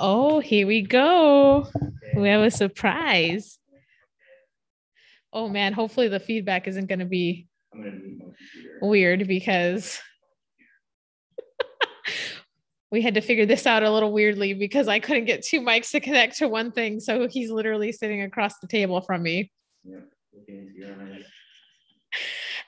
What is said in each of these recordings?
Oh, here we go. We have a surprise. Oh man, hopefully the feedback isn't going to be I'm gonna mute my computer. weird because we had to figure this out a little weirdly because I couldn't get two mics to connect to one thing. So he's literally sitting across the table from me. Yep, looking into your eyes.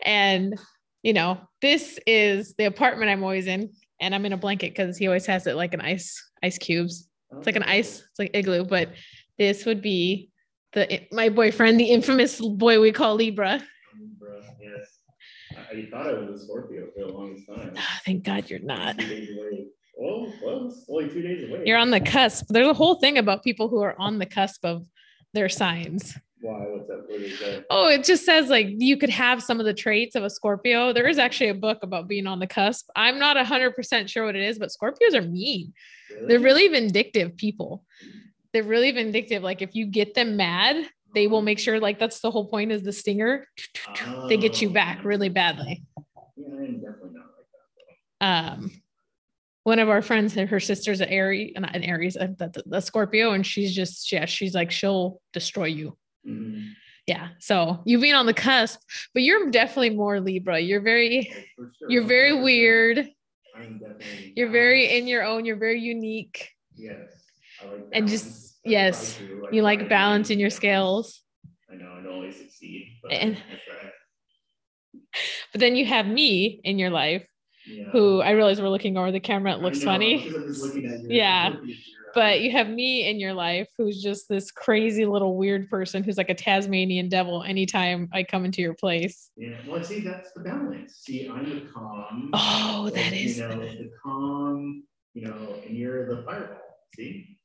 And, you know, this is the apartment I'm always in. And I'm in a blanket because he always has it like an ice, ice cubes. It's like an ice, it's like igloo, but this would be the my boyfriend, the infamous boy we call Libra. Bruh, yes. I, thought I was a Scorpio for the longest time. Ah, thank God you're not. Two days away. Oh, well, only two days away. You're on the cusp. There's a whole thing about people who are on the cusp of their signs. Why? What's that? What is that? Oh, it just says like you could have some of the traits of a Scorpio. There is actually a book about being on the cusp. I'm not 100% sure what it is, but Scorpios are mean. They're really vindictive people. They're really vindictive. Like if you get them mad, they will make sure like that's the whole point is the stinger. They get you back really badly. Yeah, I'm definitely not like that. um one of our friends her sister's an aries not an aries a, a scorpio and she's just yeah she's like she'll destroy you Mhm. yeah so you being on the cusp but you're definitely more libra you're very sure, you're very 100%. weird I'm definitely. you're very in your own you're very unique Yes. I like and just- yes, I do. I you like balance in your scales I know I don't always succeed, but And- but then you have me in your life Yeah. who i realize we're looking over the camera it looks know, funny because I'm just looking at your- Yeah, looking at your but you have me in your life who's just this crazy little weird person who's like a Tasmanian devil anytime I come into your place. Yeah, well, see, that's the balance. See, I'm the calm. Oh, that and, You know, the- the calm, you know, and you're the fireball. See,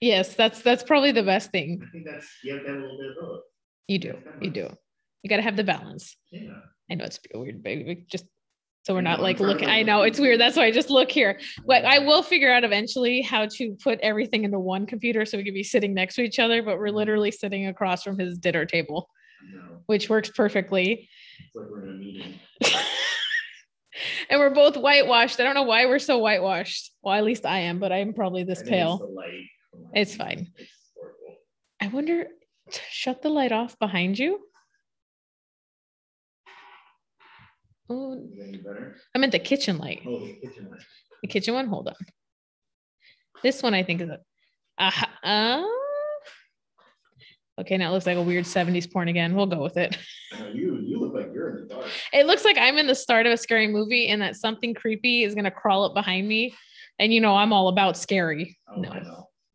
Yes, that's that's probably the best thing. I think that's, you have to have a little bit of both. You do. You do. You got to have the balance. Yeah. I know it's weird, baby. Just so we're not like looking. I know it's weird. That's why I just look here. But I will figure out eventually how to put everything into one computer so we could be sitting next to each other, but we're literally sitting across from his dinner table, which works perfectly. It's like we're in a meeting. and we're both whitewashed. I don't know why we're so whitewashed. Well, at least I am, but I'm probably this it's pale. light. Light. It's fine. It's. I wonder, shut the light off behind you. Oh, Is it any better? I meant the kitchen light. Oh, the kitchen light. The kitchen one, hold on. This one I think is a. Uh, uh, okay, now it looks like a weird 70s porn again. We'll go with it. You, you look like you're in the dark. It looks like I'm in the start of a scary movie and that something creepy is going to crawl up behind me. And you know, I'm all about scary. Oh, No. I.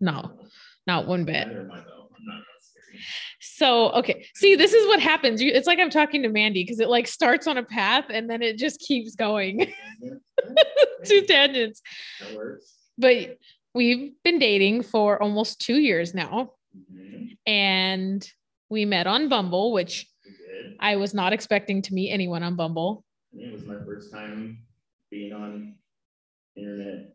No, not one bit. Neither am I though. I'm not that scary. So, okay. See, this is what happens. You, it's like I'm talking to Mandy because it like starts on a path and then it just keeps going to tangents. That works. But we've been dating for almost two years now. Mhm. And we met on Bumble, which I was not expecting to meet anyone on Bumble. It was my first time being on internet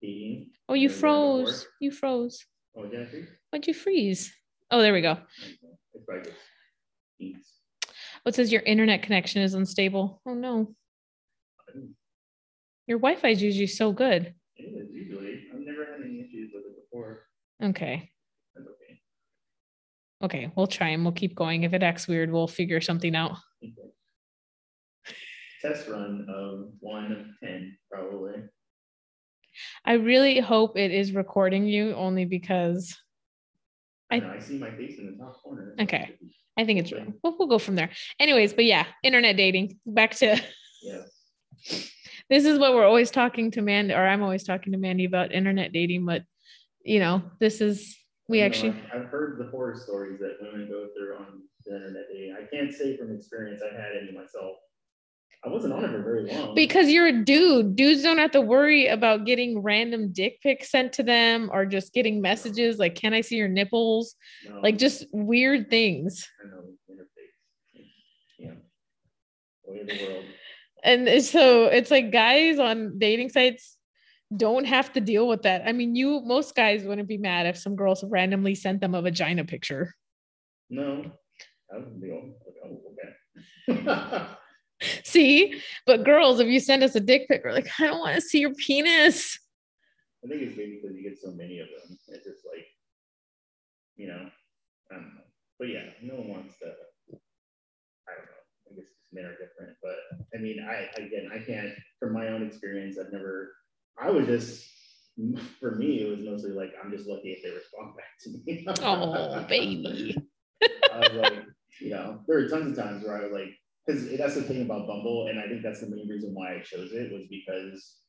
dating. Oh, you Never done it before. froze. You froze. Oh, think? Why'd you freeze? Oh, there we go. It's probably just kinks. What says your internet connection is unstable? Oh no. Your Wi-Fi is usually so good. It is usually. I've never had any issues with it before. Okay. That's okay. Okay, we'll try and we'll keep going. If it acts weird, we'll figure something out. Okay. Test run of one of ten, probably. I really hope it is recording you only because I I- know, I see my face in the top corner. Okay. it should be- I think it's real. We'll, we'll go from there. Anyways, but yeah, internet dating. Back to Yeah. this is what we're always talking to Mandy, or I'm always talking to Mandy about internet dating, but you know, this is we know, actually I've- I've heard the horror stories that women go through on the internet dating. I can't say from experience I've had any myself. I wasn't on it for very long. because you're a dude. Dudes don't have to worry about getting random dick pics sent to them or just getting messages like, can I see your nipples? No, Like just weird things. I know interface. Yeah. Way of the world. And so it's like guys on dating sites don't have to deal with that. I mean, you most guys wouldn't be mad if some girls randomly sent them a vagina picture. No, I would be all, oh, okay. See, but girls, if you send us a dick pic, we're like, I don't want to see your penis. I think it's maybe because you get so many of them. It's just like, you know, I don't know. But yeah, no one wants to. I don't know. I guess men are different, but I mean, I again, I can't. From my own experience, I've never. I was just. For me, it was mostly like I'm just lucky if they respond back to me. oh, baby. I was like, you know, there were tons of times where I was like, because that's the thing about Bumble, and I think that's the main reason why I chose it was because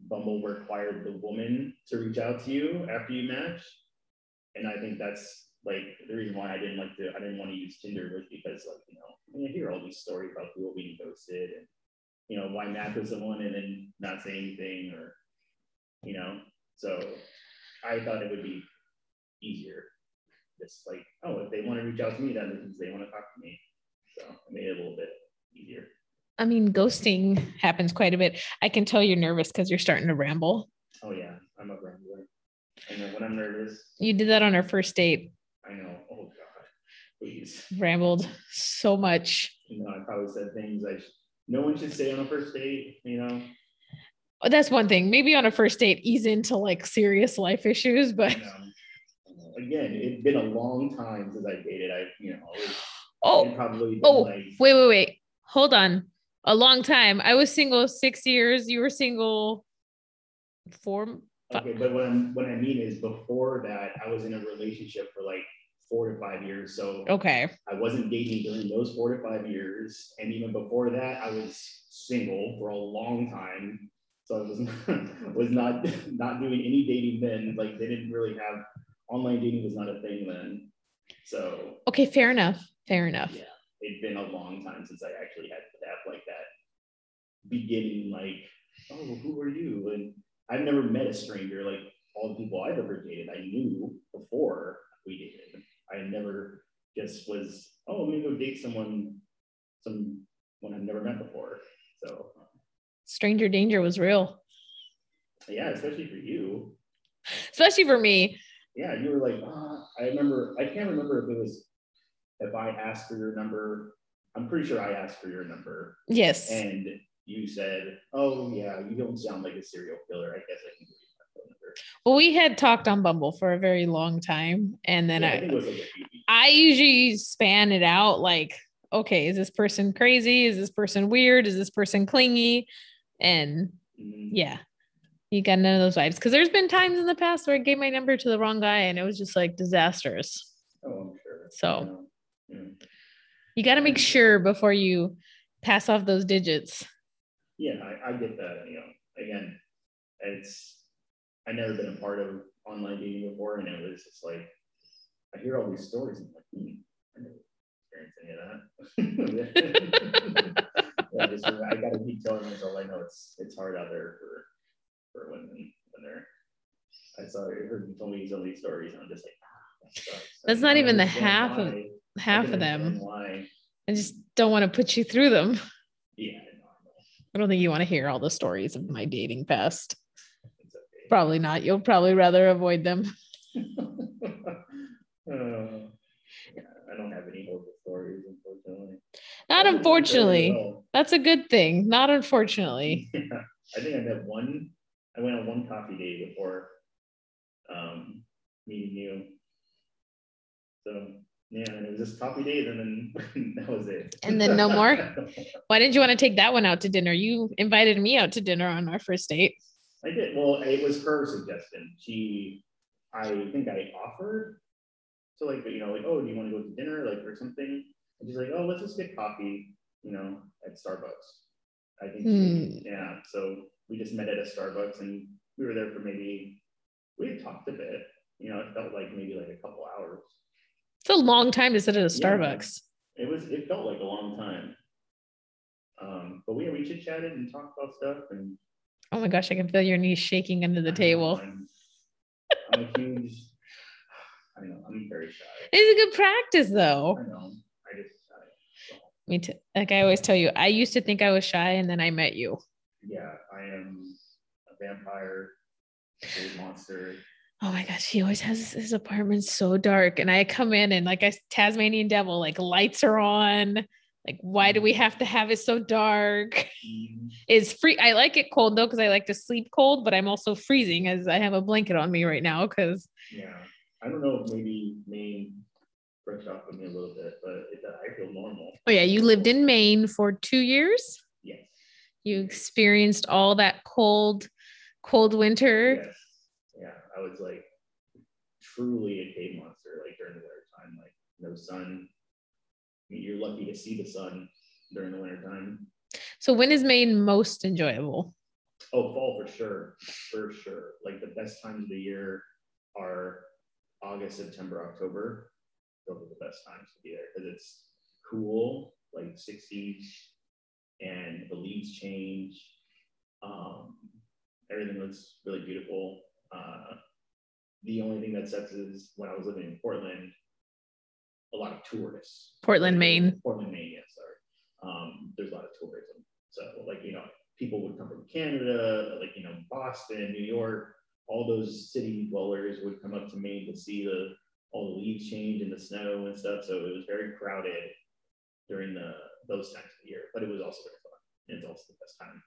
Bumble required the woman to reach out to you after you match, and I think that's like the reason why I didn't like to I didn't want to use Tinder was because like you know I hear all these stories about people being ghosted and you know why match with someone and then not say anything or you know so I thought it would be easier. Just like oh if they want to reach out to me that means they want to talk to me so I made it a little bit easier. I mean, ghosting happens quite a bit. I can tell you're nervous because you're starting to ramble. Oh yeah, I'm a rambler. I know when I'm nervous. You did that on our first date. I know. Oh God, please. Rambled so much. You know, I probably said things I sh- no one should say on a first date. You know. Oh, that's one thing. Maybe on a first date, ease into like serious life issues, but. Again, it's been a long time since I dated. I, you know, oh, probably oh, like, wait, wait, wait. Hold on a long time. I was single six years. You were single four. Okay, but what I'm what I mean is before that, I was in a relationship for like four to five years. So okay, I wasn't dating during those four to five years, and even before that, I was single for a long time. So I was not, was not not doing any dating then. Like they didn't really have online dating was not a thing then. So okay, fair enough. Fair enough. Yeah, It's been a long time since I actually had have like that beginning, like, oh, who are you? And I've never met a stranger. Like all the people I've ever dated, I knew before we dated. I never just was, oh, I'm gonna go date someone, someone I've never met before. So stranger danger was real. Yeah, especially for you. Especially for me. Yeah, you were like, ah, I remember. I can't remember if it was if I asked for your number I'm pretty sure I asked for your number. Yes. And you said, "Oh yeah, you don't sound like a serial killer. I guess I can give you my phone number." Well, we had talked on Bumble for a very long time, and then yeah, I, I, like I usually span it out like, okay, is this person crazy? Is this person weird? Is this person clingy? And mm-hmm. yeah, you got none of those vibes because there's been times in the past where I gave my number to the wrong guy, and it was just like disastrous. Oh, I'm sure. So. You got to make sure before you pass off those digits. Yeah, I, I get that. You know, again, it's I never been a part of online dating before, and it was just like I hear all these stories and I'm like, hmm, I never experienced any of that. yeah, just, I got to keep telling myself I know it's it's hard out there for for women when they're. I saw I heard you told me some of these stories, and I'm just like, ah, that That's not even the half of half of them. Why. I just don't want to put you through them. Yeah. I don't think you want to hear all the stories of my dating past. Okay. Probably not. You'll probably rather avoid them. uh, yeah, I don't have any horrible stories, unfortunately. Not unfortunately. That's a good thing. Not unfortunately. Yeah. I think I met one. I went on one coffee date before um, meeting you. So yeah, and it was just coffee date, and then that was it. And then no more. Why didn't you want to take that one out to dinner? You invited me out to dinner on our first date. I did. Well, it was her suggestion. She, I think I offered to like, you know, like, oh, do you want to go to dinner, like, or something? And she's like, oh, let's just get coffee, you know, at Starbucks. I think, hmm. yeah. So we just met at a Starbucks, and we were there for maybe we had talked a bit. You know, it felt like maybe like a couple hours. It's a long time to sit at a Starbucks. Yeah, it was. It felt like a long time. Um, but we we chit chatted and talked about stuff and. Oh my gosh! I can feel your knees shaking under the table. I'm, I'm a huge. I know I'm very shy. It's a good practice, though. I know. I just. I, Me too. Like I always tell you, I used to think I was shy, and then I met you. Yeah, I am a vampire, a monster oh my gosh, he always has his apartment so dark. And I come in and like I Tasmanian devil, like lights are on, Like, why do we have to have it so dark? Mhm. Is free. I like it cold though, because I like to sleep cold, but I'm also freezing as I have a blanket on me right now. Because Yeah, I don't know if maybe Maine brushed off with me a little bit, but it, I feel normal. oh yeah, you lived in Maine for two years. Yes. You experienced all that cold, cold winter. Yes. I was like truly a cave monster, like during the winter time, like no sun. I mean, you're lucky to see the sun during the winter time. So when is Maine most enjoyable? Oh, fall for sure, for sure. Like the best times of the year are August, September, October. Those are the best times to be there because it's cool, like 60s, and the leaves change. Um, everything looks really beautiful. Uh, the only thing that sucks is when I was living in Portland, a lot of tourists. Portland, Maine. Portland, Maine, yes, sorry. Um, there's a lot of tourism. So, like, you know, people would come from Canada, like, you know, Boston, New York, all those city dwellers would come up to Maine to see the all the leaves change and the snow and stuff. So it was very crowded during the those times of the year, but it was also very fun. And It's also the best time.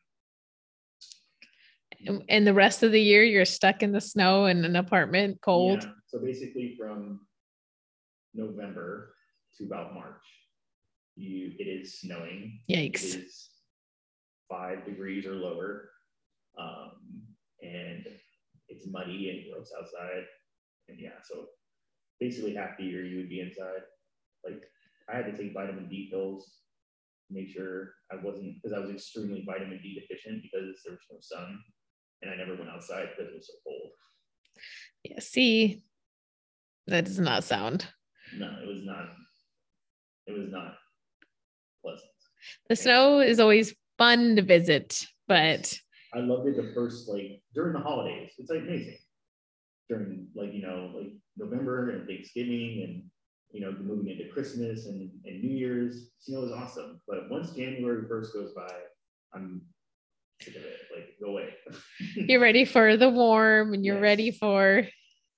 And- And the rest of the year, you're stuck in the snow in an apartment, cold. Yeah. So basically, from November to about March, you it is snowing. Yikes. It is five degrees or lower, um, and it's muddy and gross outside. And yeah, so basically half the year you would be inside. Like I had to take vitamin D pills, to make sure I wasn't because I was extremely vitamin D deficient because there was no sun, and I never went outside because it was so cold. Yeah. See, that does not sound. No, it was not. It was not pleasant. The snow is always fun to visit, but I loved it the first like during the holidays. It's like amazing during like you know like November and Thanksgiving and you know moving into Christmas and, and New Year's. Snow is awesome, but once January first goes by, I'm sick of it. Like go away. you're ready for the warm and you're Yes. ready for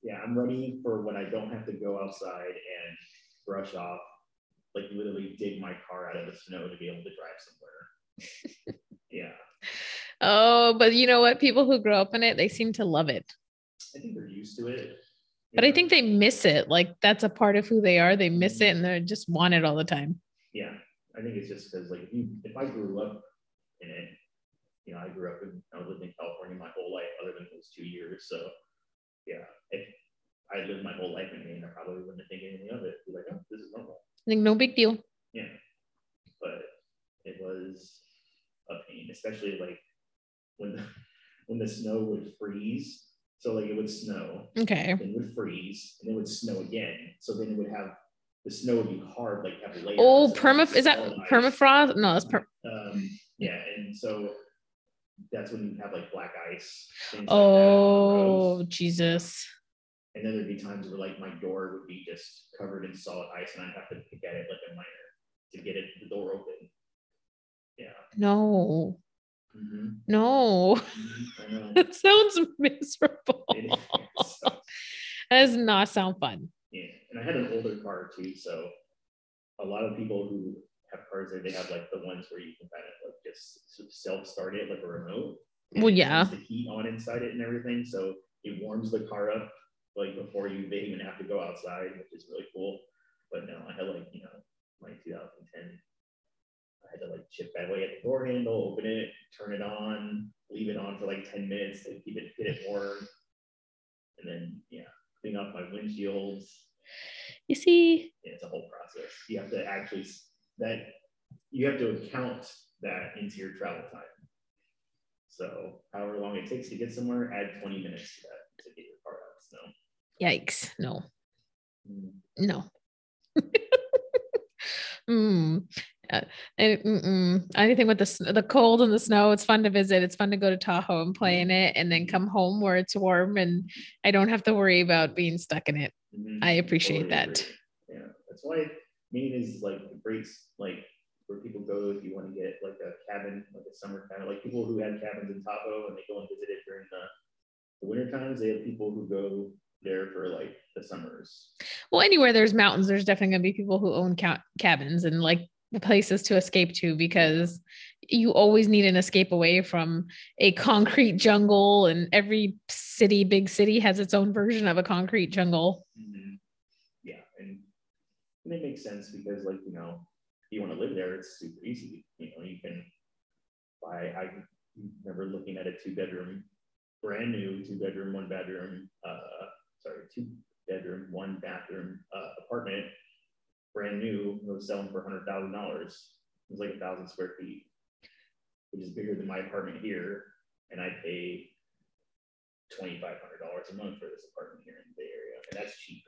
yeah, I'm ready for when I don't have to go outside and brush off, like literally dig my car out of the snow to be able to drive somewhere. yeah, oh, but you know what? People who grow up in it, they seem to love it. I think they're used to it. But I think they miss it. Like that's a part of who they are. They miss mm-hmm. it and they just want it all the time. yeah, I think it's just because like if you if I grew up in it, you know, I grew up in I lived in California my whole life, other than those two years. So yeah, if I lived my whole life in Maine, I probably wouldn't think anything of it. Be like, oh, this is normal. Like no big deal. Yeah, but it was a pain, especially like when the, when the snow would freeze. So like it would snow, Okay. then it would freeze, and it would snow again. So then it would have the snow would be hard, like have layers. Oh, perma is that permafrost? No, that's per- Um, yeah, and so that's when you have like black ice. things like Oh. Jesus. And then there'd be times where like my door would be just covered in solid ice, and I'd have to pick at it like a miner to get it the door open. Yeah. No. Mhm. No. Mhm, That sounds miserable. It That does not sound fun. yeah, and I had an older car too, so a lot of people who have they have like the ones where you can kind of like just self start it like a remote. Well, yeah. The heat on inside it and everything, so it warms the car up like before you they even have to go outside, which is really cool. But no, I had like you know my 2010. I had to like chip that way at the door handle, open it, turn it on, leave it on for like 10 minutes to keep it get it warm, and then yeah, clean off my windshields. You see, Yeah, it's a whole process. You have to actually that you have to account that into your travel time. So however long it takes to get somewhere, add 20 minutes to that to get your car out of snow. yikes. No, Mm. no. mm. Uh, and, mm-mm. anything with the the cold and the snow, it's fun to visit. It's fun to go to Tahoe and play in it, and then come home where it's warm and I don't have to worry about being stuck in it. Mhm. I appreciate Totally that. agree. Yeah, that's why Maine is like a great like where people go if you want to get like a cabin, like a summer cabin. Like people who have cabins in Tahoe and they go and visit it during the, the winter times. They have people who go there for like the summers. Well, anywhere there's mountains, there's definitely gonna be people who own ca- cabins, and like the places to escape to because you always need an escape away from a concrete jungle and every city big city has its own version of a concrete jungle Mhm. And, it makes sense because, like, you know, if you want to live there, it's super easy. You know, you can buy. I remember looking at a two bedroom, brand new two bedroom, one bedroom, uh, sorry, two bedroom, one bathroom uh, apartment, brand new. It was selling for hundred thousand dollars. It was like a thousand square feet, which is bigger than my apartment here, and I pay twenty five hundred dollars a month for this apartment here in the Bay Area, and that's cheap.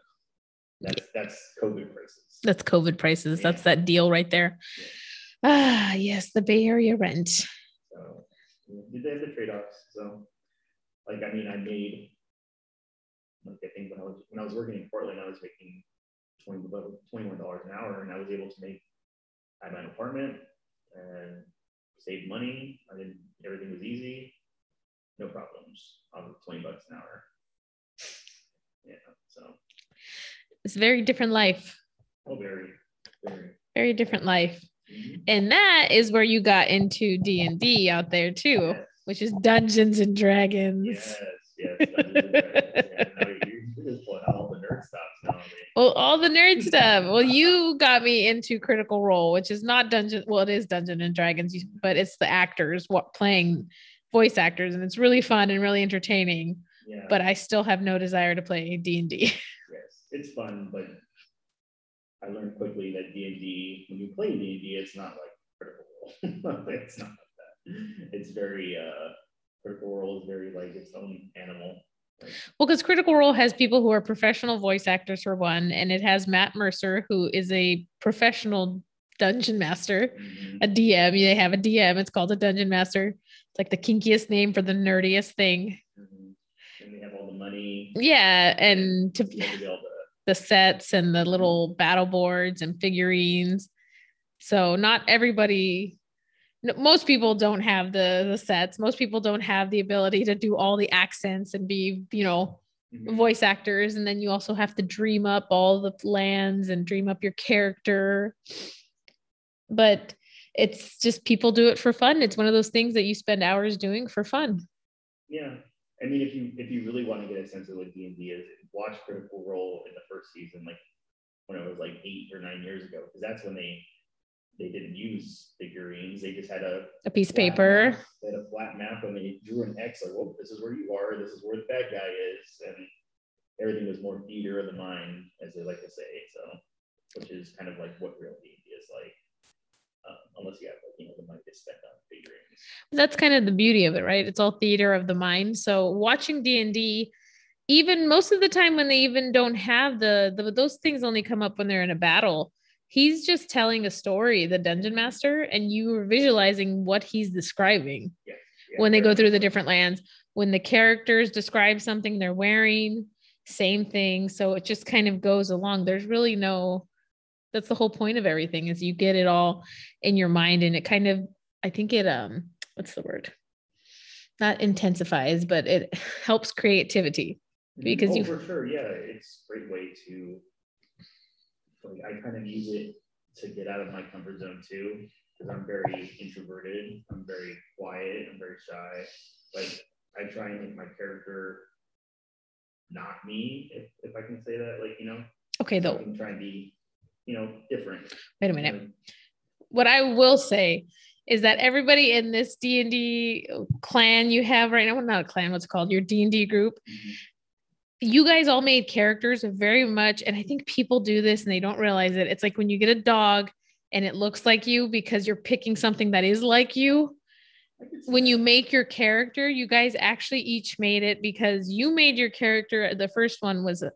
That's that's COVID prices. that's covid prices that's that deal right there ah yes the bay area rent So did they have the trade-offs? So like I mean I made like I think when I was when I was working in Portland, I was making 20 21 dollars an hour and I was able to make I had my apartment and save money. I didn't everything was easy, no problems. I was 20 bucks an hour. Yeah, so it's a very different life oh very, very very different life mhm. and that is where you got into d&d out there too Yes. which is dungeons and dragons Yes, yes. Dungeons and Dragons. Yeah, now you- just pulling all the nerd stuff. Well, all the nerd stuff. Well, you got me into Critical Role, which is not Dungeon. Well, it is Dungeon and Dragons, but it's the actors what playing voice actors, and it's really fun and really entertaining. Yeah. But I still have no desire to play D and D. It's fun, but I learned quickly that D and D, when you play D and D, it's not like Critical Role. it's not like that. It's very uh, Critical Role is very like its own animal. Well, because Critical Role has people who are professional voice actors for one, and it has Matt Mercer, who is a professional dungeon master, Mhm. a DM. They have a DM. It's called a dungeon master. It's like the kinkiest name for the nerdiest thing. Mhm. And they have all the money. Yeah, and to they have all the sets and the little battle boards and figurines. So not everybody most people don't have the the sets. Most people don't have the ability to do all the accents and be, you know, Mhm. voice actors and then you also have to dream up all the lands and dream up your character. But it's just people do it for fun. It's one of those things that you spend hours doing for fun. Yeah, I mean, if you if you really want to get a sense of what D and D is, watch Critical Role in the first season, like when it was like eight or nine years ago, because that's when they they didn't use figurines. They just had a A piece of paper. map. They had a flat map and they drew an X, like, well, this is where you are, this is where the bad guy is, and everything was more theater of the mind, as they like to say. So, which is kind of like what real D is like, um, unless you have like you know the money to spend on figurines. that's kind of the beauty of it right it's all theater of the mind so watching d&d even most of the time when they even don't have the, the those things only come up when they're in a battle he's just telling a story the dungeon master and you are visualizing what he's describing. Yeah, when they go through the different lands when the characters describe something they're wearing same thing. So it just kind of goes along. There's really no that's the whole point of everything is you get it all in your mind and it kind of i think it um what's the word? Not intensifies but it helps creativity because oh, you- for sure, yeah, it's a great way to like I kind of use it to get out of my comfort zone too, because I'm very introverted, I'm very quiet, I'm very shy. Like I try and make my character not me, if, if I can say that, like you know, okay so I though can try and be, you know, different. wait a minute. Like, what i will say is that everybody in this d&d clan you have right now well, not a clan what's it called? Your d&d group mhm. You guys all made characters very much and i think people do this and they don't realize it it's like when you get a dog and it looks like you because you're picking something that is like you I could see when you make your character you guys actually each made it because you made your character the first one was a,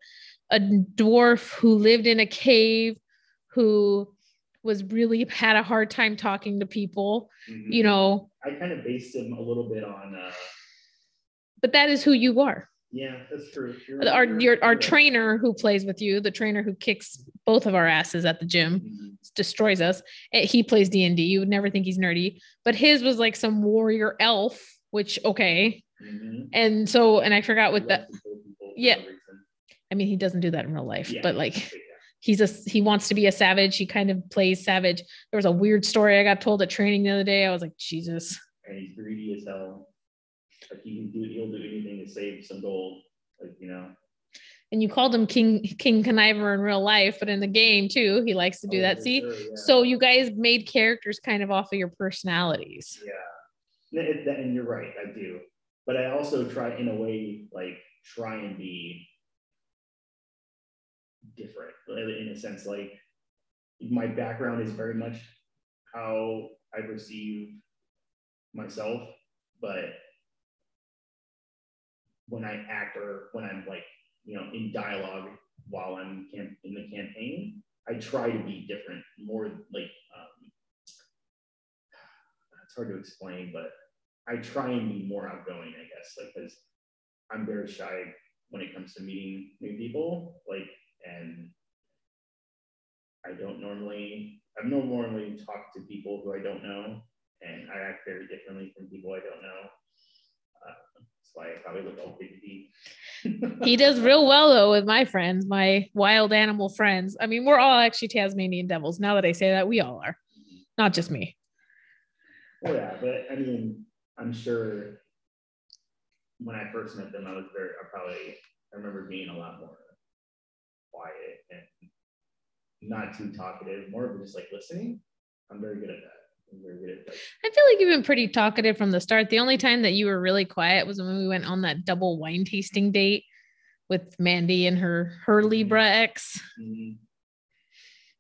a dwarf who lived in a cave who was really had a hard time talking to people Mhm. you know I kind of based him a little bit on. uh but that is who you are Yeah, that's true. You're- our you're- your our right. trainer who plays with you the trainer who kicks both of our asses at the gym Mhm. destroys us eh, he plays d&d you would never think he's nerdy but his was like some warrior elf which okay Mhm. and so and i forgot what that loves to kill people for Yeah. i mean he doesn't do that in real life Yeah, but like he's a he wants to be a savage. He kind of plays savage. There was a weird story I got told at training the other day. I was like, Jesus. And he's greedy as hell. Like he can do he'll do anything to save some gold. Like, you know. And you called him King King Conniver in real life, but in the game too, he likes to do oh, that. See, sure, yeah. so you guys made characters kind of off of your personalities. Yeah, and you're right, I do. But I also try in a way like try and be different in a sense like my background is very much how I perceive myself, but when I act or when I'm like, you know, in dialogue while I'm in the campaign, I try to be different, more like, um, it's hard to explain, but I try and be more outgoing, I guess, like, because I'm very shy when it comes to meeting new people, like, and I don't normally, I've no normally talk to people who I don't know, and I act very differently from people I don't know. I probably look all deep. he does real well though with my friends, my wild animal friends. I mean, we're all actually Tasmanian devils. Now that I say that, we all are, not just me. Oh yeah, but I mean, I'm sure when I first met them, I was very, I probably, I remember being a lot more quiet and not too talkative, more of just like listening. I'm very good at that. I'm very good at that. I feel like you've been pretty talkative from the start. The only time that you were really quiet was when we went on that double wine tasting date with Mandy and her her mm-hmm. Libra ex. Mm-hmm.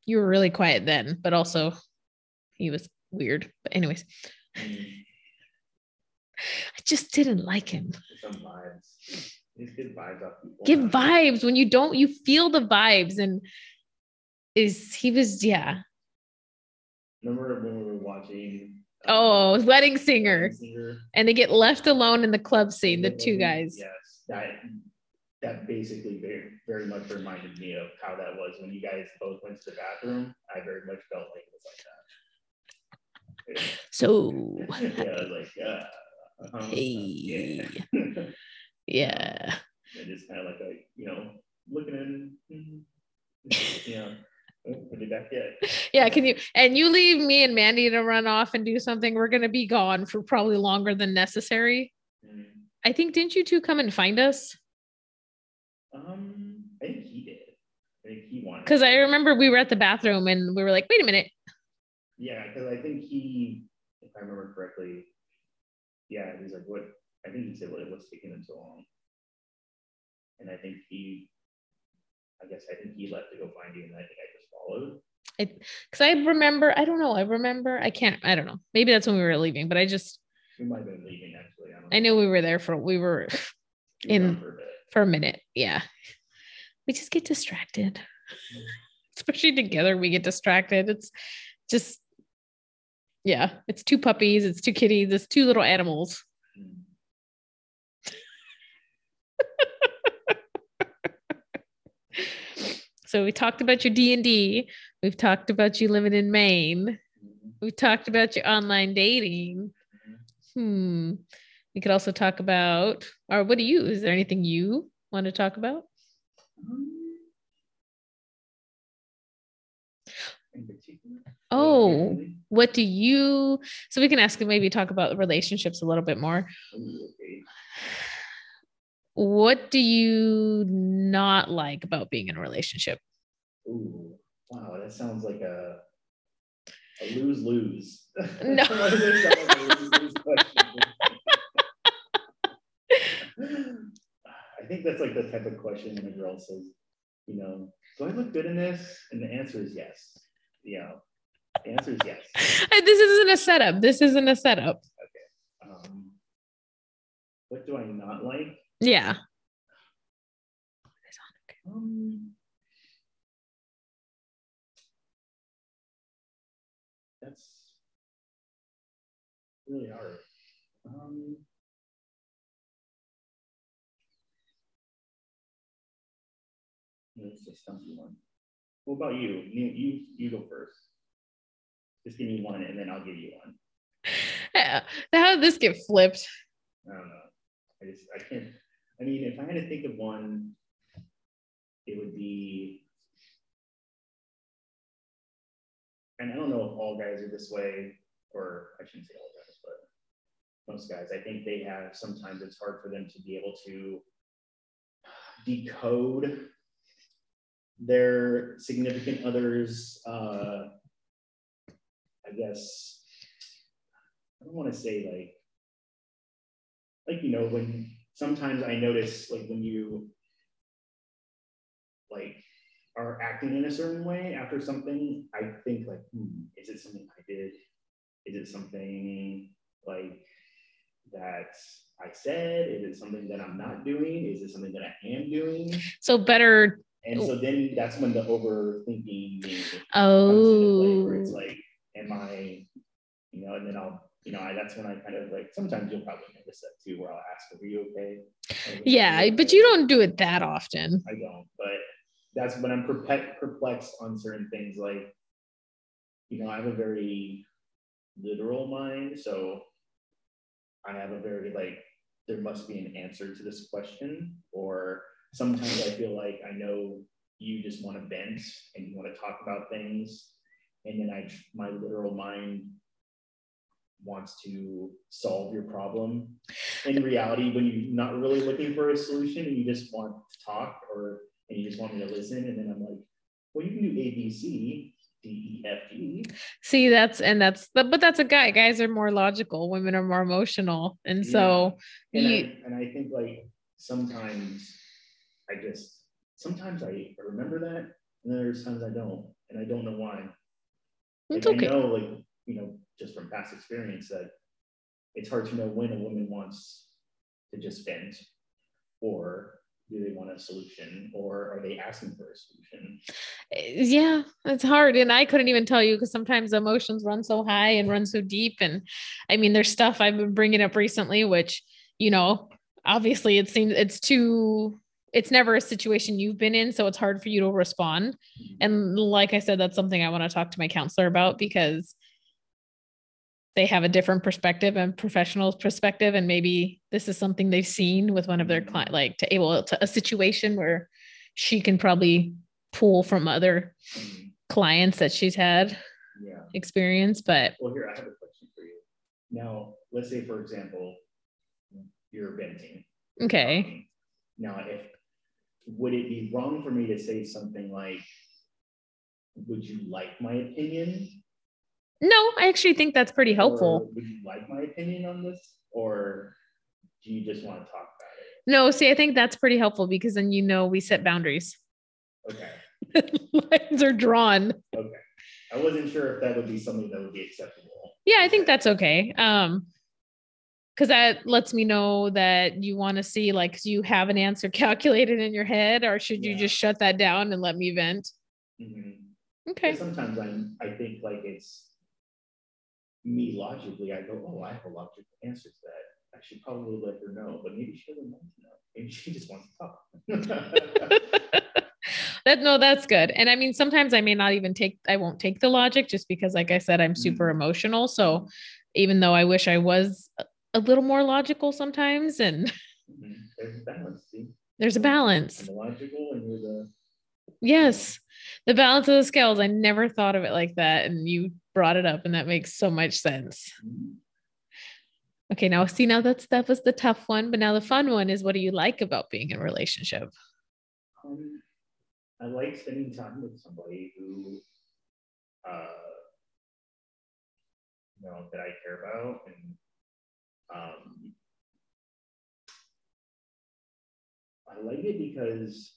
You were really quiet then, but also he was weird. But anyways. Mm-hmm. I just didn't like him. Vibes. He's vibes off people. Give vibes when you don't, you feel the vibes. And is he was, yeah. Remember when we were watching? Um, oh, Wedding Singer. Singer. And they get left alone in the club scene, the two guys. Yes, that that basically very very much reminded me of how that was when you guys both went to the bathroom. I very much felt like it was like that. So yeah, like uh, uh-huh. Hey. Yeah. yeah. It is kind of like a, you know, looking in, mm-hmm. you know, put it back yet. Yeah, can you and you leave me and Mandy to run off and do something? We're gonna be gone for probably longer than necessary. I think didn't you two come and find us? Um, I think he did. I think he wanted because I remember we were at the bathroom and we were like, wait a minute. Yeah, because I think he, if I remember correctly, yeah, he's like, what? I think he said, what, what's taking him so long? And I think he, I guess, I think he left to go find you, and I think I just followed. Because I, remember, I don't know, I remember, I can't, I don't know. Maybe that's when we were leaving, but I just. We might have been leaving actually. I, know. I knew we were there for, we were in for a, for a minute. Yeah. We just get distracted. Especially together, we get distracted. It's just yeah, it's two puppies, it's two kitties, it's two little animals. so we talked about your D&D, we've talked about you living in Maine. We've talked about your online dating. Hmm. We could also talk about, or what do you, is there anything you want to talk about? Oh, what do you? So we can ask and maybe talk about relationships a little bit more. What do you not like about being in a relationship? Ooh, wow, that sounds like a a lose lose. No. I think that's like the type of question when a girl says, you know, do I look good in this? And the answer is yes. You know, the answer is yes. This isn't a setup. This isn't a setup. Okay. Um, what do I not like? Yeah. Um, really hard. Um, it's a stumpy one. What about you? You you, you go first. Just give me one and then I'll give you one. Yeah. How did this get flipped? I don't know. I just I can't. I mean, if I had to think of one, it would be and I don't know if all guys are this way, or I shouldn't say all guys, but most guys, I think they have sometimes it's hard for them to be able to decode their significant others, uh, I guess, I don't want to say like, like, you know, when sometimes I notice like when you like are acting in a certain way after something, I think like, hmm, is it something I did? Is it something like that I said? Is it something that I'm not doing? Is it something that I am doing? So better. And so then that's when the overthinking oh where it's oh. like, am I, you know, and then I'll, you know, I, that's when I kind of like sometimes you'll probably notice that too, where I'll ask, "Are you okay?" Yeah, you okay? but you don't do it that often. I don't, but that's when I'm perplexed on certain things. Like, you know, I have a very literal mind, so I have a very like there must be an answer to this question, or sometimes I feel like I know you just want to vent and you want to talk about things, and then I my literal mind wants to solve your problem. In reality, when you're not really looking for a solution and you just want to talk or and you just want me to listen, and then I'm like, well, you can do A, B, C, D, E, F, G. See, that's and that's but that's a guy. Guys are more logical. Women are more emotional, and yeah. so and, you, I, and I think like sometimes I just sometimes I remember that, and then there's times I don't, and I don't know why. Like, it's okay. I know, like you know, just from past experience, that it's hard to know when a woman wants to just vent, or do they want a solution or are they asking for a solution yeah it's hard and i couldn't even tell you because sometimes emotions run so high and run so deep and i mean there's stuff i've been bringing up recently which you know obviously it seems it's too it's never a situation you've been in so it's hard for you to respond mm-hmm. and like i said that's something i want to talk to my counselor about because they have a different perspective and professional perspective. And maybe this is something they've seen with one of their client like to able to a situation where she can probably pull from other clients that she's had yeah. experience but well here i have a question for you. Now let's say for example you're venting okay. Um, now if would it be wrong for me to say something like would you like my opinion no, I actually think that's pretty helpful. Or would you like my opinion on this? Or do you just want to talk about it? No, see, I think that's pretty helpful because then you know we set boundaries. Okay. Lines are drawn. Okay. I wasn't sure if that would be something that would be acceptable. Yeah, I think that's okay. Um, because that lets me know that you want to see like do you have an answer calculated in your head or should you yeah. just shut that down and let me vent mm-hmm. okay sometimes i'm i think like it's me logically, I go, oh, I have a logical answer to that. I should probably let her know, but maybe she doesn't want to know. Maybe she just wants to talk. that no, that's good. And I mean, sometimes I may not even take, I won't take the logic just because, like I said, I'm super mm-hmm. emotional. So even though I wish I was a little more logical sometimes, and mm-hmm. there's a balance. See? There's a balance. Logical, and you're the yes, the balance of the scales. I never thought of it like that, and you brought it up and that makes so much sense. Okay, now see now that's that was the tough one, but now the fun one is what do you like about being in a relationship? Um, I like spending time with somebody who uh you know that I care about and um I like it because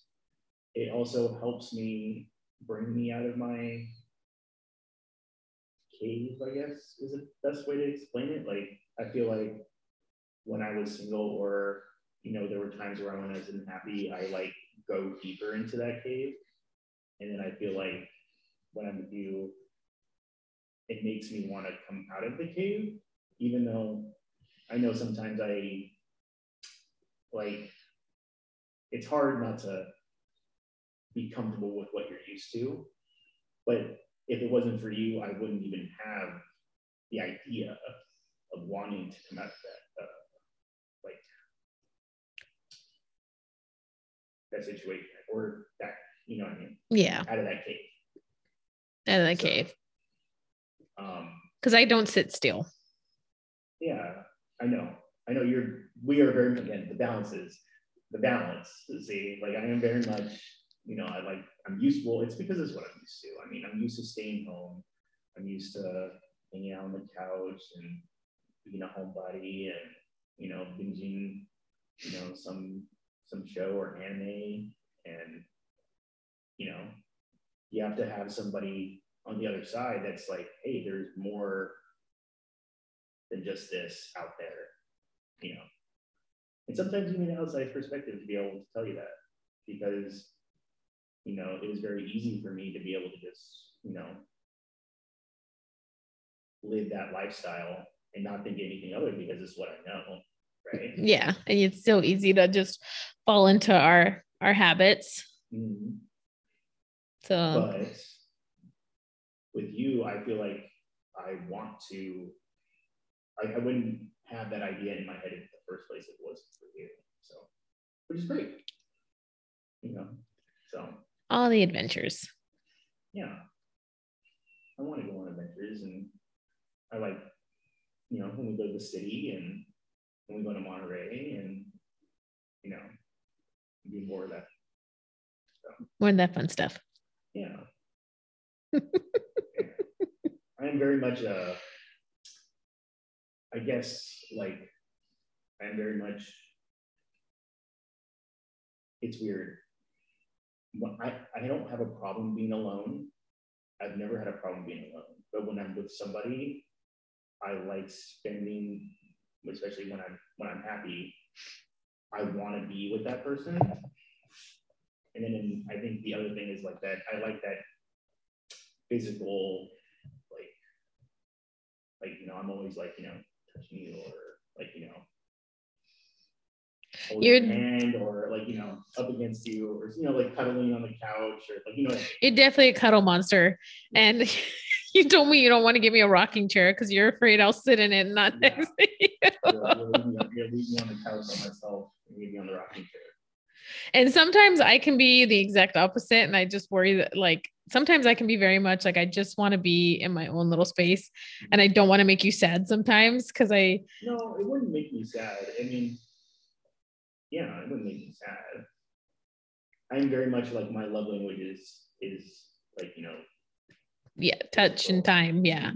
it also helps me bring me out of my cave, I guess is the best way to explain it. Like I feel like when I was single or you know, there were times where when I wasn't happy, I like go deeper into that cave. And then I feel like when I'm with you, it makes me want to come out of the cave, even though I know sometimes I like it's hard not to be comfortable with what you're used to. But if it wasn't for you, I wouldn't even have the idea of wanting to come out of that, uh, like that situation or that, you know what I mean? Yeah. Out of that cave. Out of that so, cave. Um, because I don't sit still. yeah, I know. I know you're we are very again the balance is the balance. See, like I am very much, you know, I like I'm used well, it's because it's what I'm used to. I mean, I'm used to staying home. I'm used to hanging out on the couch and being a homebody and you know, binging, you know, some some show or anime and you know, you have to have somebody on the other side that's like, hey, there's more than just this out there, you know. And sometimes you need an outside perspective to be able to tell you that because, you know, it was very easy for me to be able to just, you know, live that lifestyle and not think anything of it because it's what I know, right? Yeah, and it's so easy to just fall into our our habits. Mhm. So But with you, I feel like I want to, I, I wouldn't have that idea in my head in the first place if it wasn't for you. So, which is great. You know, so all the adventures. yeah. I want to go on adventures and I like, you know, when we go to the city and when we go to Monterey and, you know, do more of that. More of that fun stuff. Yeah. I am very much a, I guess, like, I am very much, it's weird. When I, I don't have a problem being alone. I've never had a problem being alone. But when I'm with somebody, I like spending, especially when I'm when I'm happy, I want to be with that person. And then I think the other thing is like that, I like that physical, like, like, you know, I'm always like, you know, touching you or like, you know, your hand or like, you know, up against you or, you know, like cuddling on the couch or like, you know, You're definitely a cuddle monster. And you told me you don't want to give me a rocking chair because you're afraid I'll sit in it and not Yeah. next to you. you're, you're leaving, me- you're leaving me on the couch by myself and leaving me on the rocking chair. And sometimes I can be the exact opposite. And I just worry that, like, sometimes I can be very much like, I just want to be in my own little space. And I don't want to make you sad sometimes because I, No, it wouldn't make me sad. I mean, yeah, it wouldn't make me sad. I'm very much like my love language is is like you know yeah, touch and time. Yeah.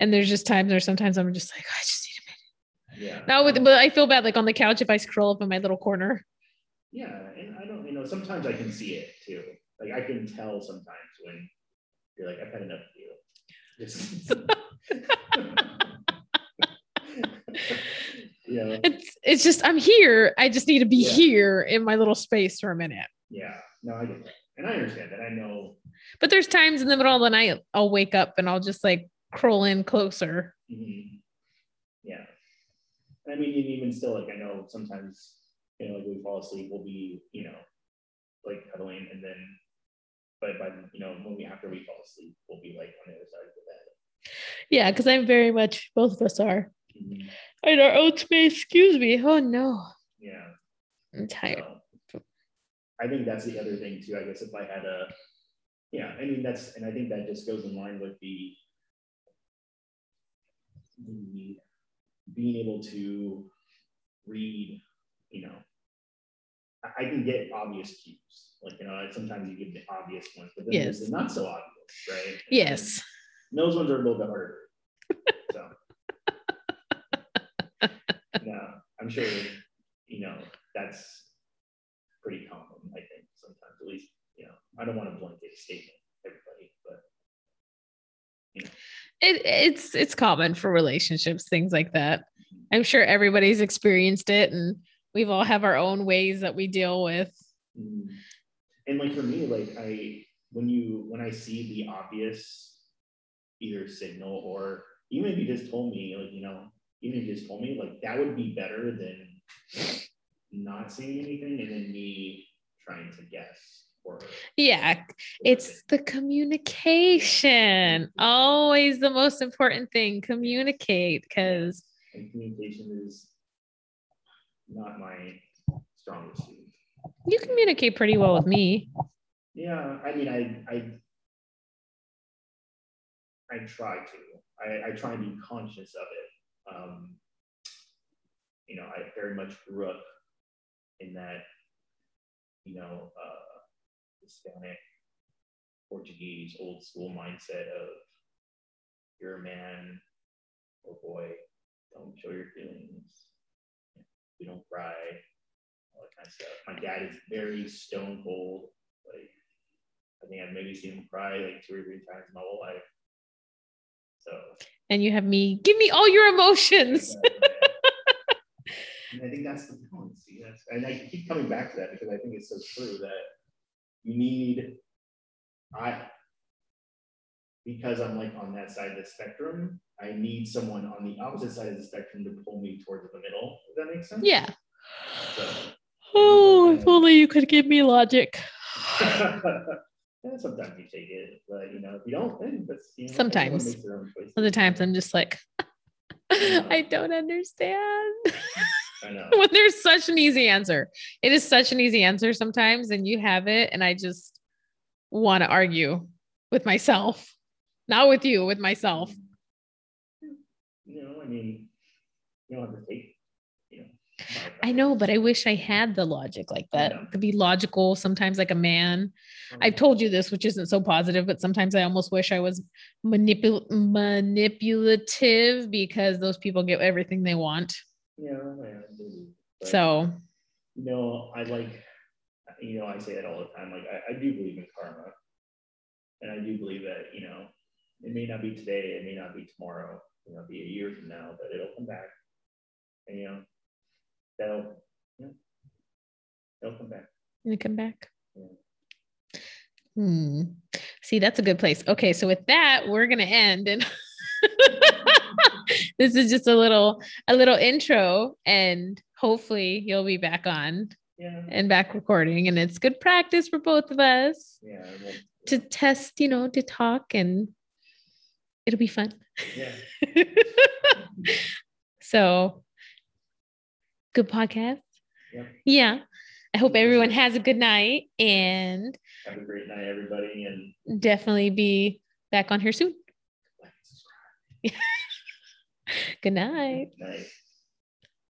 And there's just times where sometimes I'm just like, oh, I just need a minute. yeah Now with, but I feel bad like on the couch if I scroll up in my little corner. yeah, and I don't you know sometimes I can see it too. Like I can tell sometimes when you're like I've had enough of you. Just yeah, It's it's just I'm here. I just need to be Yeah. here in my little space for a minute. yeah. No, I get that, and I understand that. I know. But there's times in the middle of the night I'll wake up and I'll just like crawl in closer. mhm. Yeah, I mean, and even still, like I know sometimes you know, like we fall asleep, we'll be you know, like cuddling, and then, but by you know, when we after we fall asleep, we'll be like on the other side of the bed. Yeah, because I'm very much both of us are Mhm. In our own space. Excuse me. Oh no. Yeah. I'm tired. So, I think that's the other thing too. I guess if I had a, yeah, I mean that's, and I think that just goes in line with the, the being able to read, you know, I, can get obvious cues, like you know, sometimes you get the obvious ones, but then there's the not so obvious, right? Yes. And those ones are a little bit harder. So. No, I'm sure, you know, that's pretty common, I think, sometimes, at least, you know, I don't want to blanket statement everybody, but It, it's it's common for relationships, things like that. I'm sure everybody's experienced it and we've all have our own ways that we deal with. mm. and like for me, like I when you when I see the obvious either signal or even if you just told me, like, you know, even if you just told me, like that would be better than not saying anything and then me trying to guess or Yeah, it's the communication. Always the most important thing. Communicate because communication is not my strongest suit. you communicate pretty well with me. Yeah, I mean, I, I, I try to. I, I try and be conscious of it. Um, you know, I very much grew up in that, you know, uh, Hispanic, Portuguese, old school mindset of you're a man or boy, don't show your feelings, you don't cry, all that kind of stuff. My dad is very stone cold. Like, I think I've maybe seen him cry like two or three times in my whole life. So, and you have me, give me all your emotions. and I think that's the balance. Yes. And I keep coming back to that because I think it's so true that you need, I, because I'm like on that side of the spectrum, I need someone on the opposite side of the spectrum to pull me towards the middle. Does that make sense? Yeah. So, oh, if only you could give me logic. yeah, sometimes you take it, but you know, if you don't, then that's you know, sometimes. Other times I'm just like, I don't understand. I know. when there's such an easy answer. It is such an easy answer sometimes, and you have it, and I just want to argue with myself, not with you, with myself. You know, I mean, you don't have to take I know, but I wish I had the logic like that. Yeah. To be logical, sometimes like a man. Mm-hmm. I've told you this, which isn't so positive, but sometimes I almost wish I was manipul- manipulative because those people get everything they want. Yeah, so you know, I like you know, I say it all the time. Like I, I do believe in karma. And I do believe that, you know, it may not be today, it may not be tomorrow, you know, be a year from now, but it'll come back. And you know, that'll yeah, they'll come back. They come back. Yeah. Hmm. See, that's a good place. Okay, so with that, we're gonna end and this is just a little a little intro and hopefully you'll be back on yeah. and back recording and it's good practice for both of us yeah, to test you know to talk and it'll be fun yeah so good podcast yeah. yeah i hope everyone has a good night and have a great night everybody and definitely be back on here soon Good night. Night.